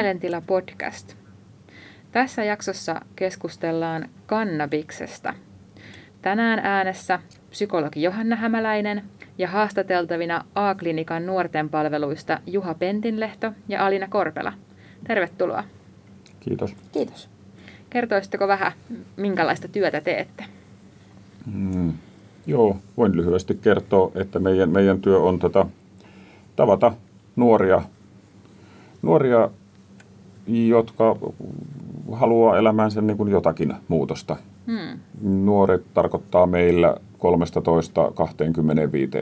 Mielentila podcast. Tässä jaksossa keskustellaan kannabiksesta. Tänään äänessä psykologi Johanna Hämäläinen ja haastateltavina A-klinikan nuorten palveluista Juha Pentinlehto ja Alina Korpela. Tervetuloa. Kiitos. Kiitos. Kertoisitteko vähän, minkälaista työtä teette? Mm, joo, voin lyhyesti kertoa, että meidän, meidän työ on tota, tavata nuoria, nuoria, jotka haluaa elämäänsä niin kuin jotakin muutosta. Hmm. Nuoret tarkoittaa meillä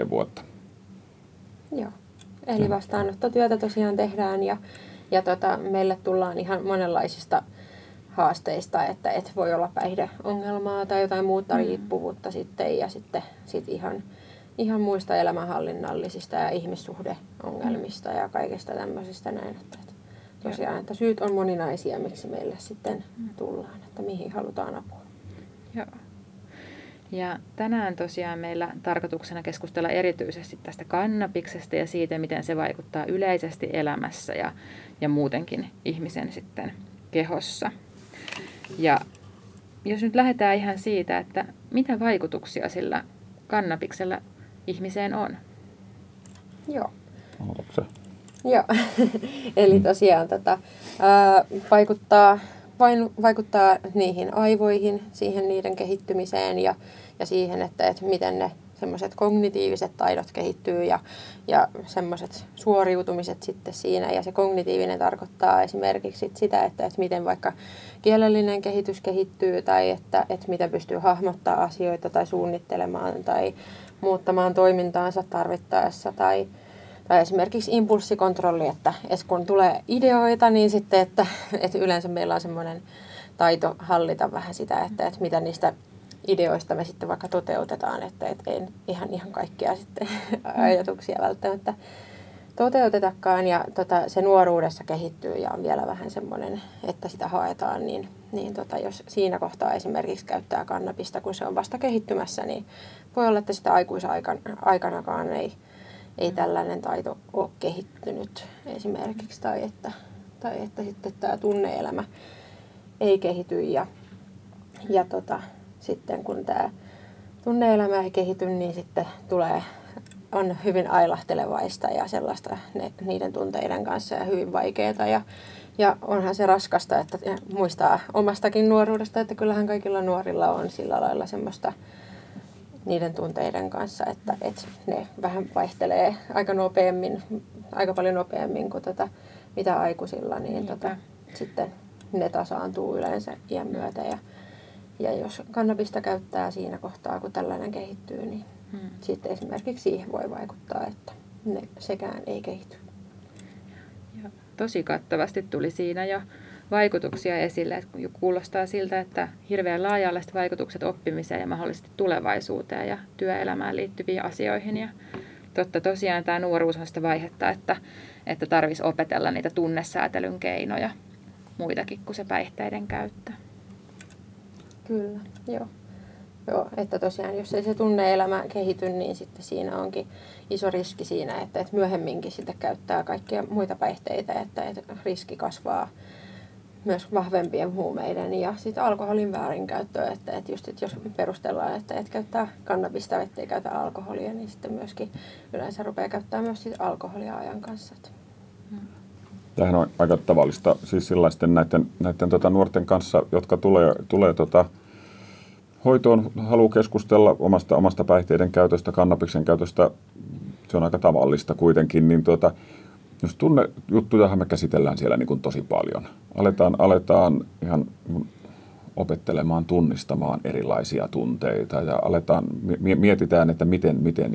13-25 vuotta. Joo, eli vastaanottotyötä tosiaan tehdään ja, ja tota, meille tullaan ihan monenlaisista haasteista, että et voi olla päihdeongelmaa tai jotain muuta mm. riippuvuutta sitten ja sitten sit ihan, ihan muista elämänhallinnallisista ja ihmissuhdeongelmista ja kaikesta tämmöisistä näin. Että, että tosiaan, että syyt on moninaisia, miksi meille sitten mm. tullaan, että mihin halutaan apua. Joo. Ja tänään tosiaan meillä tarkoituksena keskustella erityisesti tästä kannabiksesta ja siitä, miten se vaikuttaa yleisesti elämässä ja, ja muutenkin ihmisen sitten kehossa. Ja jos nyt lähdetään ihan siitä, että mitä vaikutuksia sillä kannabiksella ihmiseen on? Joo. Haluatko Joo, eli tosiaan tätä, ää, vaikuttaa, vain, vaikuttaa niihin aivoihin, siihen niiden kehittymiseen ja, ja siihen, että, että miten ne semmoiset kognitiiviset taidot kehittyy ja, ja semmoiset suoriutumiset sitten siinä. Ja se kognitiivinen tarkoittaa esimerkiksi sitä, että, että miten vaikka kielellinen kehitys kehittyy tai että, että miten pystyy hahmottaa asioita tai suunnittelemaan tai muuttamaan toimintaansa tarvittaessa tai, tai esimerkiksi impulssikontrolli, että, että kun tulee ideoita, niin sitten, että, että yleensä meillä on semmoinen taito hallita vähän sitä, että, että mitä niistä ideoista me sitten vaikka toteutetaan, että et ei ihan, ihan kaikkia sitten ajatuksia välttämättä toteutetakaan. Ja tota, se nuoruudessa kehittyy ja on vielä vähän semmoinen, että sitä haetaan, niin, niin tota, jos siinä kohtaa esimerkiksi käyttää kannabista, kun se on vasta kehittymässä, niin voi olla, että sitä aikuisaikanakaan ei, ei tällainen taito ole kehittynyt esimerkiksi, tai että, tai että sitten tämä tunneelämä ei kehity ja, ja tota, sitten kun tämä tunneelämä ei kehity, niin sitten tulee, on hyvin ailahtelevaista ja sellaista ne, niiden tunteiden kanssa ja hyvin vaikeaa. Ja, ja onhan se raskasta, että muistaa omastakin nuoruudesta, että kyllähän kaikilla nuorilla on sillä lailla semmoista niiden tunteiden kanssa, että, että ne vähän vaihtelee aika nopeammin, aika paljon nopeammin kuin tota, mitä aikuisilla, niin tota, sitten ne tasaantuu yleensä iän myötä. Ja, ja jos kannabista käyttää siinä kohtaa, kun tällainen kehittyy, niin hmm. sitten esimerkiksi siihen voi vaikuttaa, että ne sekään ei kehity. Ja tosi kattavasti tuli siinä jo vaikutuksia esille. Että kuulostaa siltä, että hirveän laajalliset vaikutukset oppimiseen ja mahdollisesti tulevaisuuteen ja työelämään liittyviin asioihin. Ja totta tosiaan tämä nuoruus on sitä vaihetta, että, että tarvitsisi opetella niitä tunnesäätelyn keinoja muitakin kuin se päihteiden käyttö. Kyllä, joo. Joo, että tosiaan jos ei se tunneelämä kehity, niin sitten siinä onkin iso riski siinä, että, että myöhemminkin sitten käyttää kaikkia muita päihteitä, että, että riski kasvaa myös vahvempien huumeiden ja sitten alkoholin väärinkäyttöä, että, että just että jos perustellaan, että et käyttää kannabista, ettei käytä alkoholia, niin sitten myöskin yleensä rupeaa käyttämään myös sit alkoholia ajan kanssa. Tämähän on aika tavallista siis sellaisten näiden, näiden tota nuorten kanssa, jotka tulee, tulee tota, hoitoon, haluaa keskustella omasta, omasta päihteiden käytöstä, kannabiksen käytöstä, se on aika tavallista kuitenkin, niin tuota, jos tunne juttujahan me käsitellään siellä niin kuin tosi paljon. Aletaan, aletaan ihan opettelemaan tunnistamaan erilaisia tunteita ja aletaan, mietitään, että miten, miten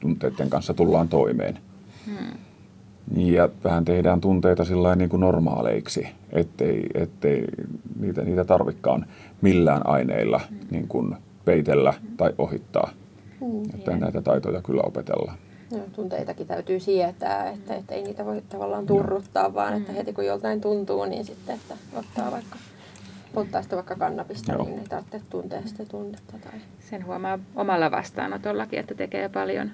tunteiden kanssa tullaan toimeen. Hmm. Ja vähän tehdään tunteita sillä niin kuin normaaleiksi, ettei, ettei niitä, niitä tarvikaan millään aineilla mm. niin kuin peitellä tai ohittaa. Mm, että näitä taitoja kyllä opetellaan. No, tunteitakin täytyy sietää, että, että ei niitä voi tavallaan turruttaa, vaan että mm. heti kun joltain tuntuu, niin sitten että ottaa vaikka polttaa sitä vaikka kannabista, Joo. niin ei tarvitse tuntea sitä tunnetta. Tai... Sen huomaa omalla vastaanotollakin, että tekee paljon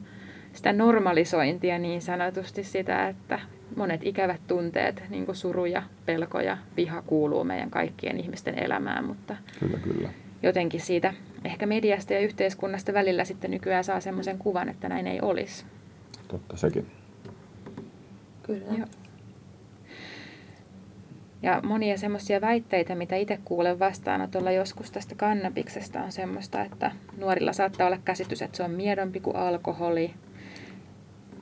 sitä normalisointia niin sanotusti sitä, että monet ikävät tunteet, niin kuin suru ja pelko ja viha kuuluu meidän kaikkien ihmisten elämään, mutta Kyllä, kyllä. jotenkin siitä ehkä mediasta ja yhteiskunnasta välillä sitten nykyään saa semmoisen kuvan, että näin ei olisi. Totta sekin. Kyllä. Joo. Ja monia semmoisia väitteitä, mitä itse kuulen vastaanotolla joskus tästä kannabiksesta, on semmoista, että nuorilla saattaa olla käsitys, että se on miedompi kuin alkoholi.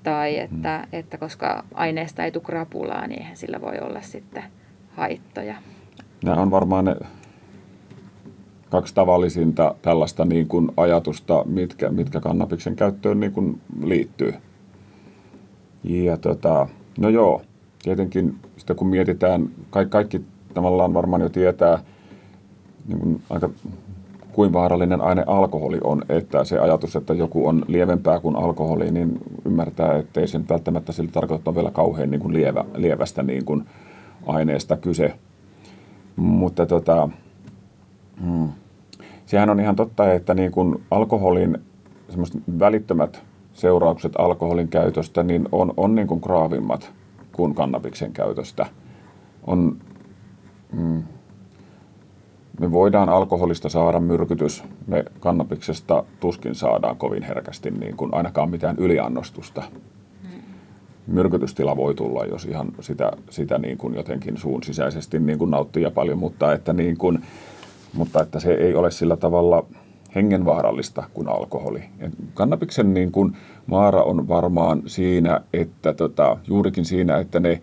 Tai että, että koska aineesta ei tule krapulaa, niin eihän sillä voi olla sitten haittoja. Nämä on varmaan ne kaksi tavallisinta tällaista niin kuin ajatusta, mitkä, mitkä kannabiksen käyttöön niin kuin liittyy. Ja tota, no joo, tietenkin sitä kun mietitään, kaikki, kaikki tavallaan varmaan jo tietää, niin kuin aika kuin vaarallinen aine alkoholi on, että se ajatus, että joku on lievempää kuin alkoholi, niin ymmärtää, ettei sen välttämättä sillä tarkoittaa vielä kauhean niin kuin lievä, lievästä niin kuin aineesta kyse. Mutta tota, mm, sehän on ihan totta, että niin kuin alkoholin välittömät seuraukset alkoholin käytöstä niin on, on niin kuin graavimmat kuin kannabiksen käytöstä. On, mm, me voidaan alkoholista saada myrkytys, me kannabiksesta tuskin saadaan kovin herkästi niin kuin ainakaan mitään yliannostusta. Myrkytystila voi tulla, jos ihan sitä, sitä niin kuin jotenkin suun sisäisesti niin kuin nauttii ja paljon, mutta että, niin kuin, mutta että se ei ole sillä tavalla hengenvaarallista kuin alkoholi. Et kannabiksen niin kuin vaara on varmaan siinä, että tota, juurikin siinä, että ne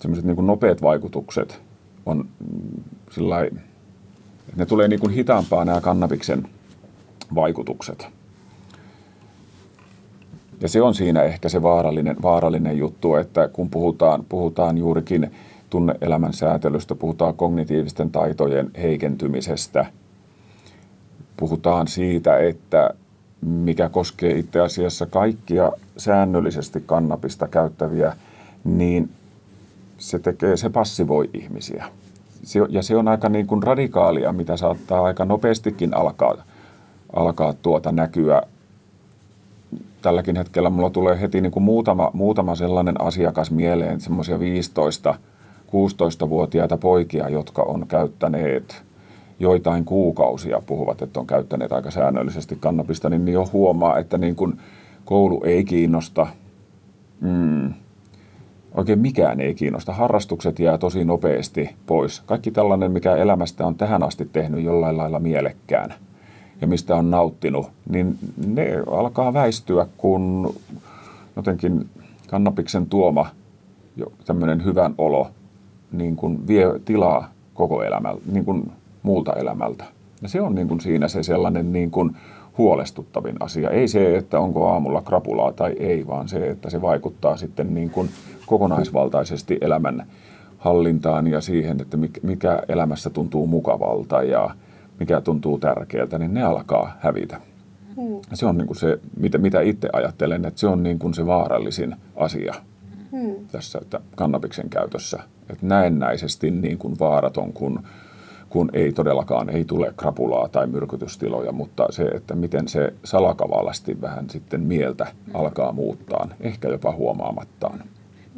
semmoiset niin nopeat vaikutukset on mm, sillai, ne tulee niin kuin hitaampaa nämä kannabiksen vaikutukset. Ja se on siinä ehkä se vaarallinen, vaarallinen juttu, että kun puhutaan, puhutaan juurikin tunneelämän säätelystä, puhutaan kognitiivisten taitojen heikentymisestä, puhutaan siitä, että mikä koskee itse asiassa kaikkia säännöllisesti kannabista käyttäviä, niin se tekee, se passivoi ihmisiä. Se, ja se on aika niin kuin radikaalia, mitä saattaa aika nopeastikin alkaa, alkaa tuota näkyä. Tälläkin hetkellä mulla tulee heti niin kuin muutama, muutama sellainen asiakas mieleen, semmoisia 15-16-vuotiaita poikia, jotka on käyttäneet joitain kuukausia, puhuvat, että on käyttäneet aika säännöllisesti kannabista, niin jo huomaa, että niin kuin koulu ei kiinnosta, mm, oikein mikään ei kiinnosta. Harrastukset jää tosi nopeasti pois. Kaikki tällainen, mikä elämästä on tähän asti tehnyt jollain lailla mielekkään ja mistä on nauttinut, niin ne alkaa väistyä, kun jotenkin kannabiksen tuoma tämmöinen hyvän olo niin kuin vie tilaa koko elämältä, niin kuin muulta elämältä. Ja se on niin kuin siinä se sellainen niin kuin huolestuttavin asia. Ei se, että onko aamulla krapulaa tai ei, vaan se, että se vaikuttaa sitten niin kuin kokonaisvaltaisesti elämän hallintaan ja siihen, että mikä elämässä tuntuu mukavalta ja mikä tuntuu tärkeältä, niin ne alkaa hävitä. Hmm. Se on niin kuin se, mitä, mitä itse ajattelen, että se on niin kuin se vaarallisin asia hmm. tässä että kannabiksen käytössä. Että näennäisesti niin kuin vaaraton, kun kun ei todellakaan ei tule krapulaa tai myrkytystiloja, mutta se, että miten se salakavallasti vähän sitten mieltä alkaa muuttaa, ehkä jopa huomaamattaan.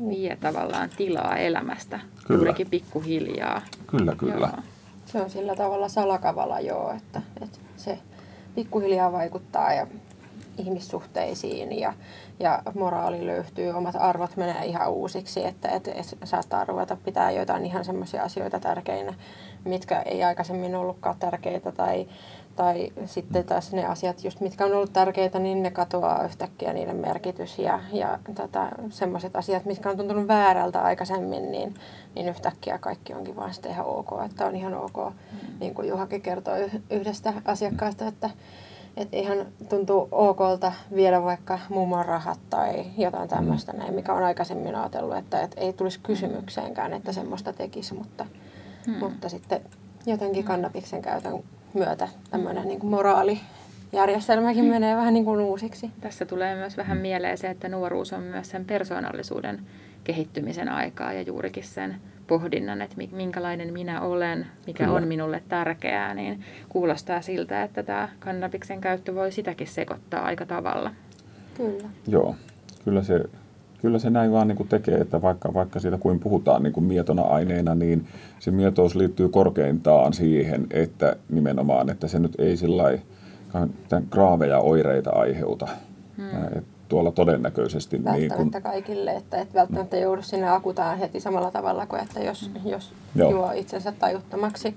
Vie tavallaan tilaa elämästä, kyllä. juurikin pikkuhiljaa. Kyllä, kyllä. Joo. Se on sillä tavalla salakavala joo, että, että se pikkuhiljaa vaikuttaa ja ihmissuhteisiin ja, ja moraali löytyy, omat arvot menee ihan uusiksi, että, että, että saattaa ruveta pitää jotain ihan semmoisia asioita tärkeinä, mitkä ei aikaisemmin ollutkaan tärkeitä tai, tai sitten taas ne asiat, just mitkä on ollut tärkeitä, niin ne katoaa yhtäkkiä niiden merkitys ja, ja tota, semmoiset asiat, mitkä on tuntunut väärältä aikaisemmin, niin, niin yhtäkkiä kaikki onkin vaan sitten ihan ok, että on ihan ok, mm. niin kuin Juhakin kertoi yhdestä asiakkaasta, että että ihan tuntuu okolta viedä vaikka mummon rahat tai jotain tämmöistä mm. näin, mikä on aikaisemmin ajatellut, että, että ei tulisi kysymykseenkään, että semmoista tekisi, mutta, mm. mutta sitten jotenkin kannabiksen käytön myötä tämmöinen niin moraalijärjestelmäkin menee vähän niin kuin uusiksi. Tässä tulee myös vähän mieleen se, että nuoruus on myös sen persoonallisuuden kehittymisen aikaa ja juurikin sen pohdinnan, että minkälainen minä olen, mikä Kyllä. on minulle tärkeää, niin kuulostaa siltä, että tämä kannabiksen käyttö voi sitäkin sekoittaa aika tavalla. Kyllä. Joo, kyllä se, kyllä se näin vaan niin kuin tekee, että vaikka, vaikka siitä kuin puhutaan niin kuin mietona aineena, niin se mietous liittyy korkeintaan siihen, että nimenomaan, että se nyt ei sillä graaveja oireita aiheuta. Hmm. Et tuolla todennäköisesti. Niin kun, kaikille, että et välttämättä joudu sinne akutaan heti samalla tavalla kuin, että jos, mm. jos juo itsensä tajuttomaksi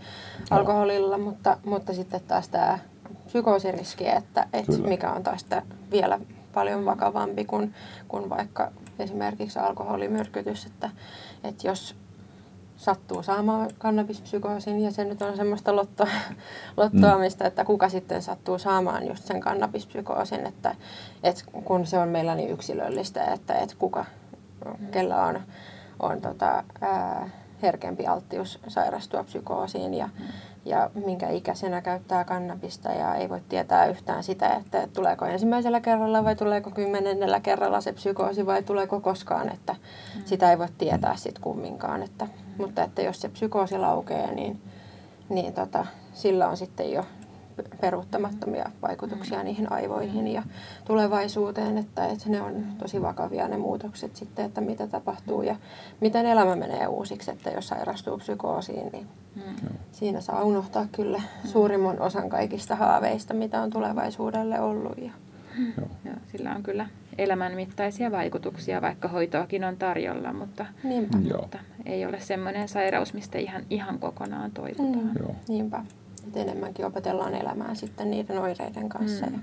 alkoholilla, mutta, mutta sitten taas tämä psykoosiriski, että, että mikä on taas vielä paljon vakavampi kuin, kuin vaikka esimerkiksi alkoholimyrkytys, että, että jos sattuu saamaan kannabispsykoosin ja se nyt on semmoista lotto, lottoamista, että kuka sitten sattuu saamaan just sen kannabispsykoosin, että, että kun se on meillä niin yksilöllistä, että, että kuka, kellä on, on tota, ää, herkempi alttius sairastua psykoosiin ja. Ja minkä ikäisenä käyttää kannabista ja ei voi tietää yhtään sitä, että tuleeko ensimmäisellä kerralla vai tuleeko kymmenennellä kerralla se psykoosi vai tuleeko koskaan, että mm. sitä ei voi tietää sitten kumminkaan, että mutta että jos se psykoosi laukee, niin, niin tota, sillä on sitten jo peruuttamattomia vaikutuksia niihin aivoihin ja tulevaisuuteen, että, että ne on tosi vakavia ne muutokset sitten, että mitä tapahtuu ja miten elämä menee uusiksi, että jos sairastuu psykoosiin, niin mm. siinä saa unohtaa kyllä suurimman osan kaikista haaveista, mitä on tulevaisuudelle ollut. Ja... Joo. Joo, sillä on kyllä elämänmittaisia vaikutuksia, vaikka hoitoakin on tarjolla, mutta, Niinpä. mutta ei ole semmoinen sairaus, mistä ihan, ihan kokonaan toivotaan. Mm. Joo. Niinpä. Et enemmänkin opetellaan elämään sitten niiden oireiden kanssa. Mm. Ja...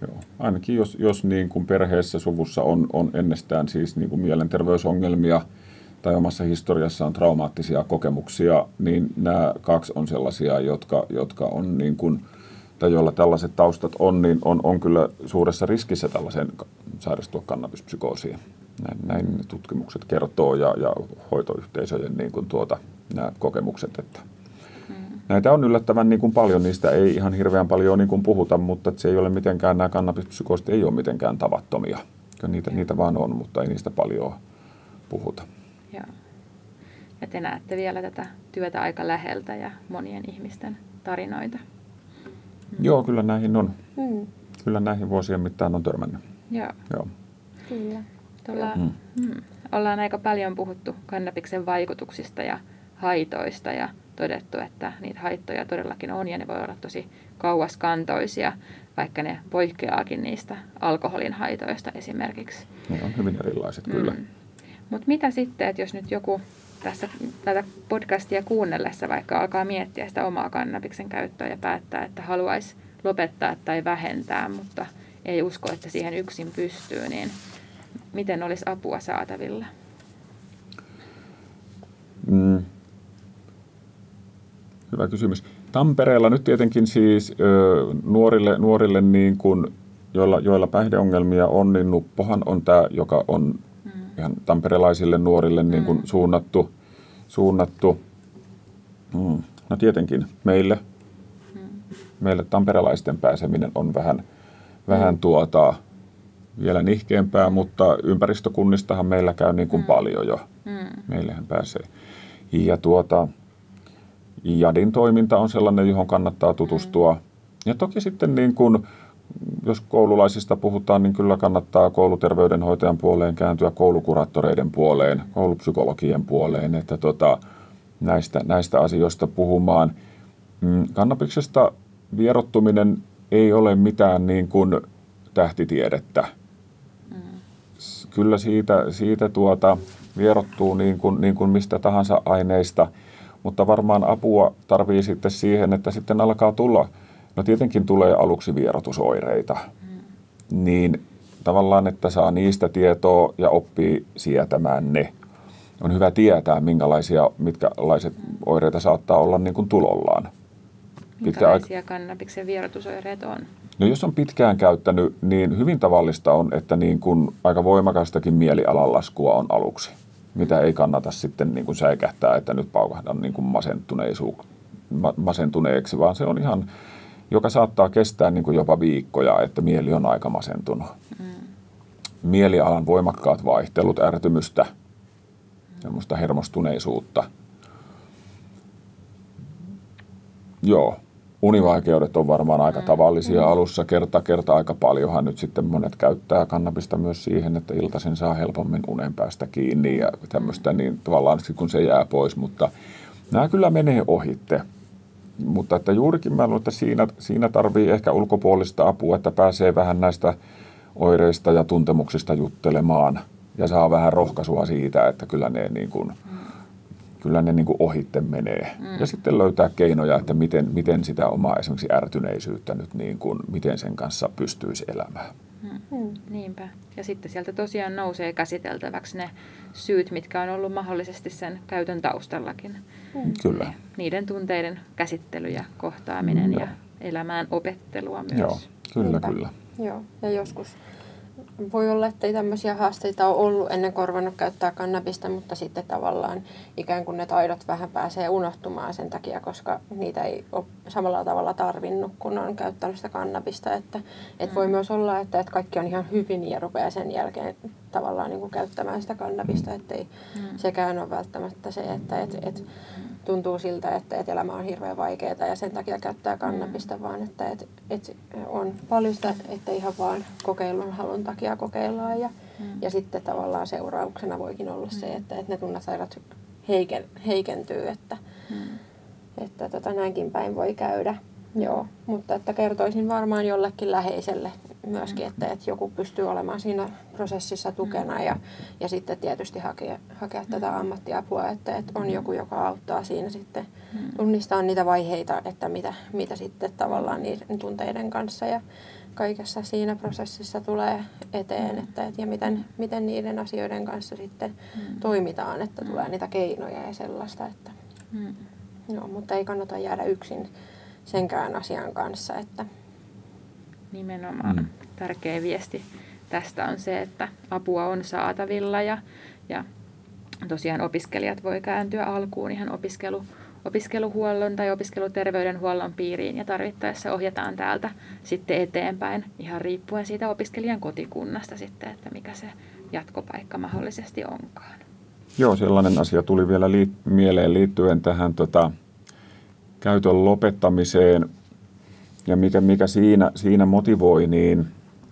Joo. Ainakin jos, jos niin kuin perheessä, suvussa on, on ennestään siis niin kuin mielenterveysongelmia tai omassa historiassa on traumaattisia kokemuksia, niin nämä kaksi on sellaisia, jotka, jotka on niin kuin, tai joilla tällaiset taustat on, niin on, on kyllä suuressa riskissä tällaisen sairastua kannabispsykoosiin. Näin, näin tutkimukset kertoo ja, ja hoitoyhteisöjen niin kuin tuota, nämä kokemukset, että mm. Näitä on yllättävän niin kuin paljon, niistä ei ihan hirveän paljon niin kuin puhuta, mutta se ei ole mitenkään, nämä kannabispsykoosit ei ole mitenkään tavattomia. Niitä, niitä vaan on, mutta ei niistä paljon puhuta. Joo. Ja te näette vielä tätä työtä aika läheltä ja monien ihmisten tarinoita. Mm. Joo, kyllä näihin on. Mm. Kyllä näihin vuosien mittaan on törmännyt. Joo. Joo. Kyllä. Tuolla, mm. Mm, ollaan aika paljon puhuttu kannabiksen vaikutuksista ja haitoista ja todettu, että niitä haittoja todellakin on ja ne voi olla tosi kauaskantoisia, vaikka ne poikkeaakin niistä alkoholin haitoista esimerkiksi. Ne on hyvin erilaiset, mm. kyllä. Mutta mitä sitten, että jos nyt joku tässä tätä podcastia kuunnellessa vaikka alkaa miettiä sitä omaa kannabiksen käyttöä ja päättää, että haluaisi lopettaa tai vähentää, mutta ei usko, että siihen yksin pystyy, niin miten olisi apua saatavilla? Mm. Hyvä kysymys. Tampereella nyt tietenkin siis ö, nuorille, nuorille niin kuin, joilla, joilla päihdeongelmia on, niin Nuppohan on tämä, joka on mm. ihan tamperelaisille nuorille niin kuin mm. suunnattu. suunnattu. Mm. No tietenkin meille, mm. meille tamperelaisten pääseminen on vähän, vähän mm. tuota, vielä nihkeämpää, mutta ympäristökunnistahan meillä käy niin kuin mm. paljon jo. Mm. Meillähän pääsee. Ja tuota, JADin toiminta on sellainen, johon kannattaa tutustua. Mm. Ja toki sitten niin kuin, jos koululaisista puhutaan, niin kyllä kannattaa kouluterveydenhoitajan puoleen kääntyä koulukuraattoreiden puoleen, koulupsykologien puoleen, että tota, näistä, näistä asioista puhumaan. Mm, kannabiksesta vierottuminen ei ole mitään niin kuin tähtitiedettä kyllä siitä, siitä tuota, vierottuu niin kuin, niin kuin mistä tahansa aineista, mutta varmaan apua tarvii sitten siihen, että sitten alkaa tulla, no tietenkin tulee aluksi vierotusoireita, mm. niin tavallaan, että saa niistä tietoa ja oppii sietämään ne. On hyvä tietää, minkälaisia, mitkälaiset oireita saattaa olla niin kuin tulollaan. Minkälaisia kannabiksen vierotusoireet on? No jos on pitkään käyttänyt, niin hyvin tavallista on, että niin kuin aika voimakastakin mielialan laskua on aluksi, mitä ei kannata sitten niin kuin säikähtää, että nyt paukahdan niin kuin masentuneisuus, masentuneeksi, vaan se on ihan, joka saattaa kestää niin kuin jopa viikkoja, että mieli on aika masentunut. Mm. Mielialan voimakkaat vaihtelut, ärtymystä, semmoista hermostuneisuutta. Joo, Univaikeudet on varmaan aika tavallisia alussa. Kerta kerta aika paljonhan nyt sitten monet käyttää kannabista myös siihen, että iltaisin saa helpommin unen päästä kiinni ja tämmöistä, niin tavallaan kun se jää pois, mutta nämä kyllä menee ohitte. Mutta että juurikin mä luulen, että siinä, siinä tarvii ehkä ulkopuolista apua, että pääsee vähän näistä oireista ja tuntemuksista juttelemaan ja saa vähän rohkaisua siitä, että kyllä ne niin kuin, kyllä ne niin kuin ohitte menee. Mm. Ja sitten löytää keinoja, että miten, miten sitä omaa esimerkiksi ärtyneisyyttä nyt, niin kuin, miten sen kanssa pystyisi elämään. Mm. Mm. Niinpä. Ja sitten sieltä tosiaan nousee käsiteltäväksi ne syyt, mitkä on ollut mahdollisesti sen käytön taustallakin. Mm. Kyllä. Niiden tunteiden käsittely ja kohtaaminen mm. ja elämään opettelua myös. Joo, kyllä, Niinpä. kyllä. Joo, ja joskus voi olla, että ei tämmöisiä haasteita ole ollut ennen korvannut käyttää kannabista, mutta sitten tavallaan ikään kuin ne taidot vähän pääsee unohtumaan sen takia, koska niitä ei ole samalla tavalla tarvinnut, kun on käyttänyt sitä kannabista. Että, että voi mm. myös olla, että, että kaikki on ihan hyvin ja rupeaa sen jälkeen tavallaan niin kuin käyttämään sitä kannabista, että ei mm. sekään ole välttämättä se, että et, et tuntuu siltä, että, että elämä on hirveän vaikeaa ja sen takia käyttää kannabista, mm. vaan että, että, että on paljon sitä, että ihan vaan kokeilun halun takia kokeillaan ja, mm. ja sitten tavallaan seurauksena voikin olla mm. se, että, että ne tunnetaidot heiken, heikentyy, että, mm. että tota, näinkin päin voi käydä. Joo, mutta että kertoisin varmaan jollekin läheiselle myöskin, että, että joku pystyy olemaan siinä prosessissa tukena ja, ja sitten tietysti hakea, hakea tätä ammattiapua, että, että on joku, joka auttaa siinä sitten tunnistaa niitä vaiheita, että mitä, mitä sitten tavallaan niiden tunteiden kanssa ja kaikessa siinä prosessissa tulee eteen, että, että ja miten, miten niiden asioiden kanssa sitten toimitaan, että tulee niitä keinoja ja sellaista, että Joo, mutta ei kannata jäädä yksin senkään asian kanssa. Että... Nimenomaan mm. tärkeä viesti tästä on se, että apua on saatavilla ja, ja tosiaan opiskelijat voi kääntyä alkuun ihan opiskelu, opiskeluhuollon tai opiskeluterveydenhuollon piiriin ja tarvittaessa ohjataan täältä sitten eteenpäin ihan riippuen siitä opiskelijan kotikunnasta sitten, että mikä se jatkopaikka mahdollisesti onkaan. Joo, sellainen asia tuli vielä liit- mieleen liittyen tähän tota, käytön lopettamiseen ja mikä, mikä siinä, siinä motivoi, niin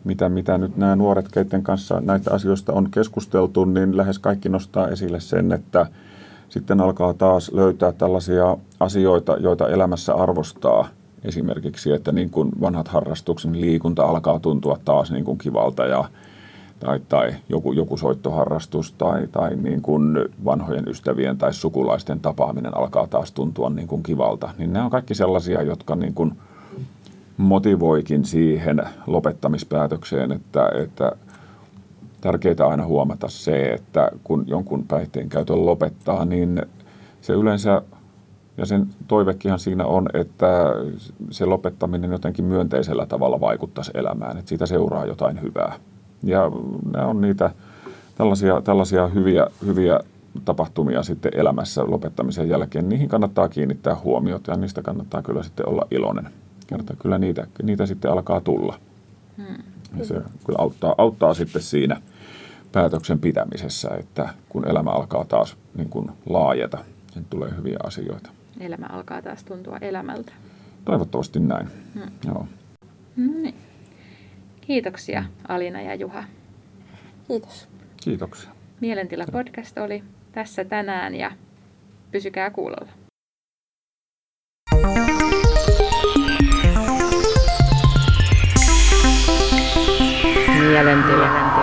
mitä, mitä nyt nämä nuoret, keiden kanssa näitä asioista on keskusteltu, niin lähes kaikki nostaa esille sen, että sitten alkaa taas löytää tällaisia asioita, joita elämässä arvostaa. Esimerkiksi, että niin kuin vanhat harrastukset, liikunta alkaa tuntua taas niin kuin kivalta ja tai, tai joku, joku soittoharrastus tai, tai niin kuin vanhojen ystävien tai sukulaisten tapaaminen alkaa taas tuntua niin kuin kivalta. Niin nämä on kaikki sellaisia, jotka niin kuin motivoikin siihen lopettamispäätökseen, että, että tärkeää aina huomata se, että kun jonkun päihteen käytön lopettaa, niin se yleensä, ja sen toivekihan siinä on, että se lopettaminen jotenkin myönteisellä tavalla vaikuttaisi elämään, että siitä seuraa jotain hyvää. Ja nämä on niitä tällaisia, tällaisia hyviä, hyviä tapahtumia sitten elämässä lopettamisen jälkeen. Niihin kannattaa kiinnittää huomiota ja niistä kannattaa kyllä sitten olla iloinen. Kerta kyllä niitä, niitä sitten alkaa tulla. Hmm. Ja se kyllä auttaa, auttaa sitten siinä päätöksen pitämisessä, että kun elämä alkaa taas niin kuin laajeta, niin tulee hyviä asioita. Elämä alkaa taas tuntua elämältä. Toivottavasti näin. Hmm. Joo. No niin. Kiitoksia Alina ja Juha. Kiitos. Kiitoksia. Mielentila podcast oli tässä tänään ja pysykää kuulolla. compañía la.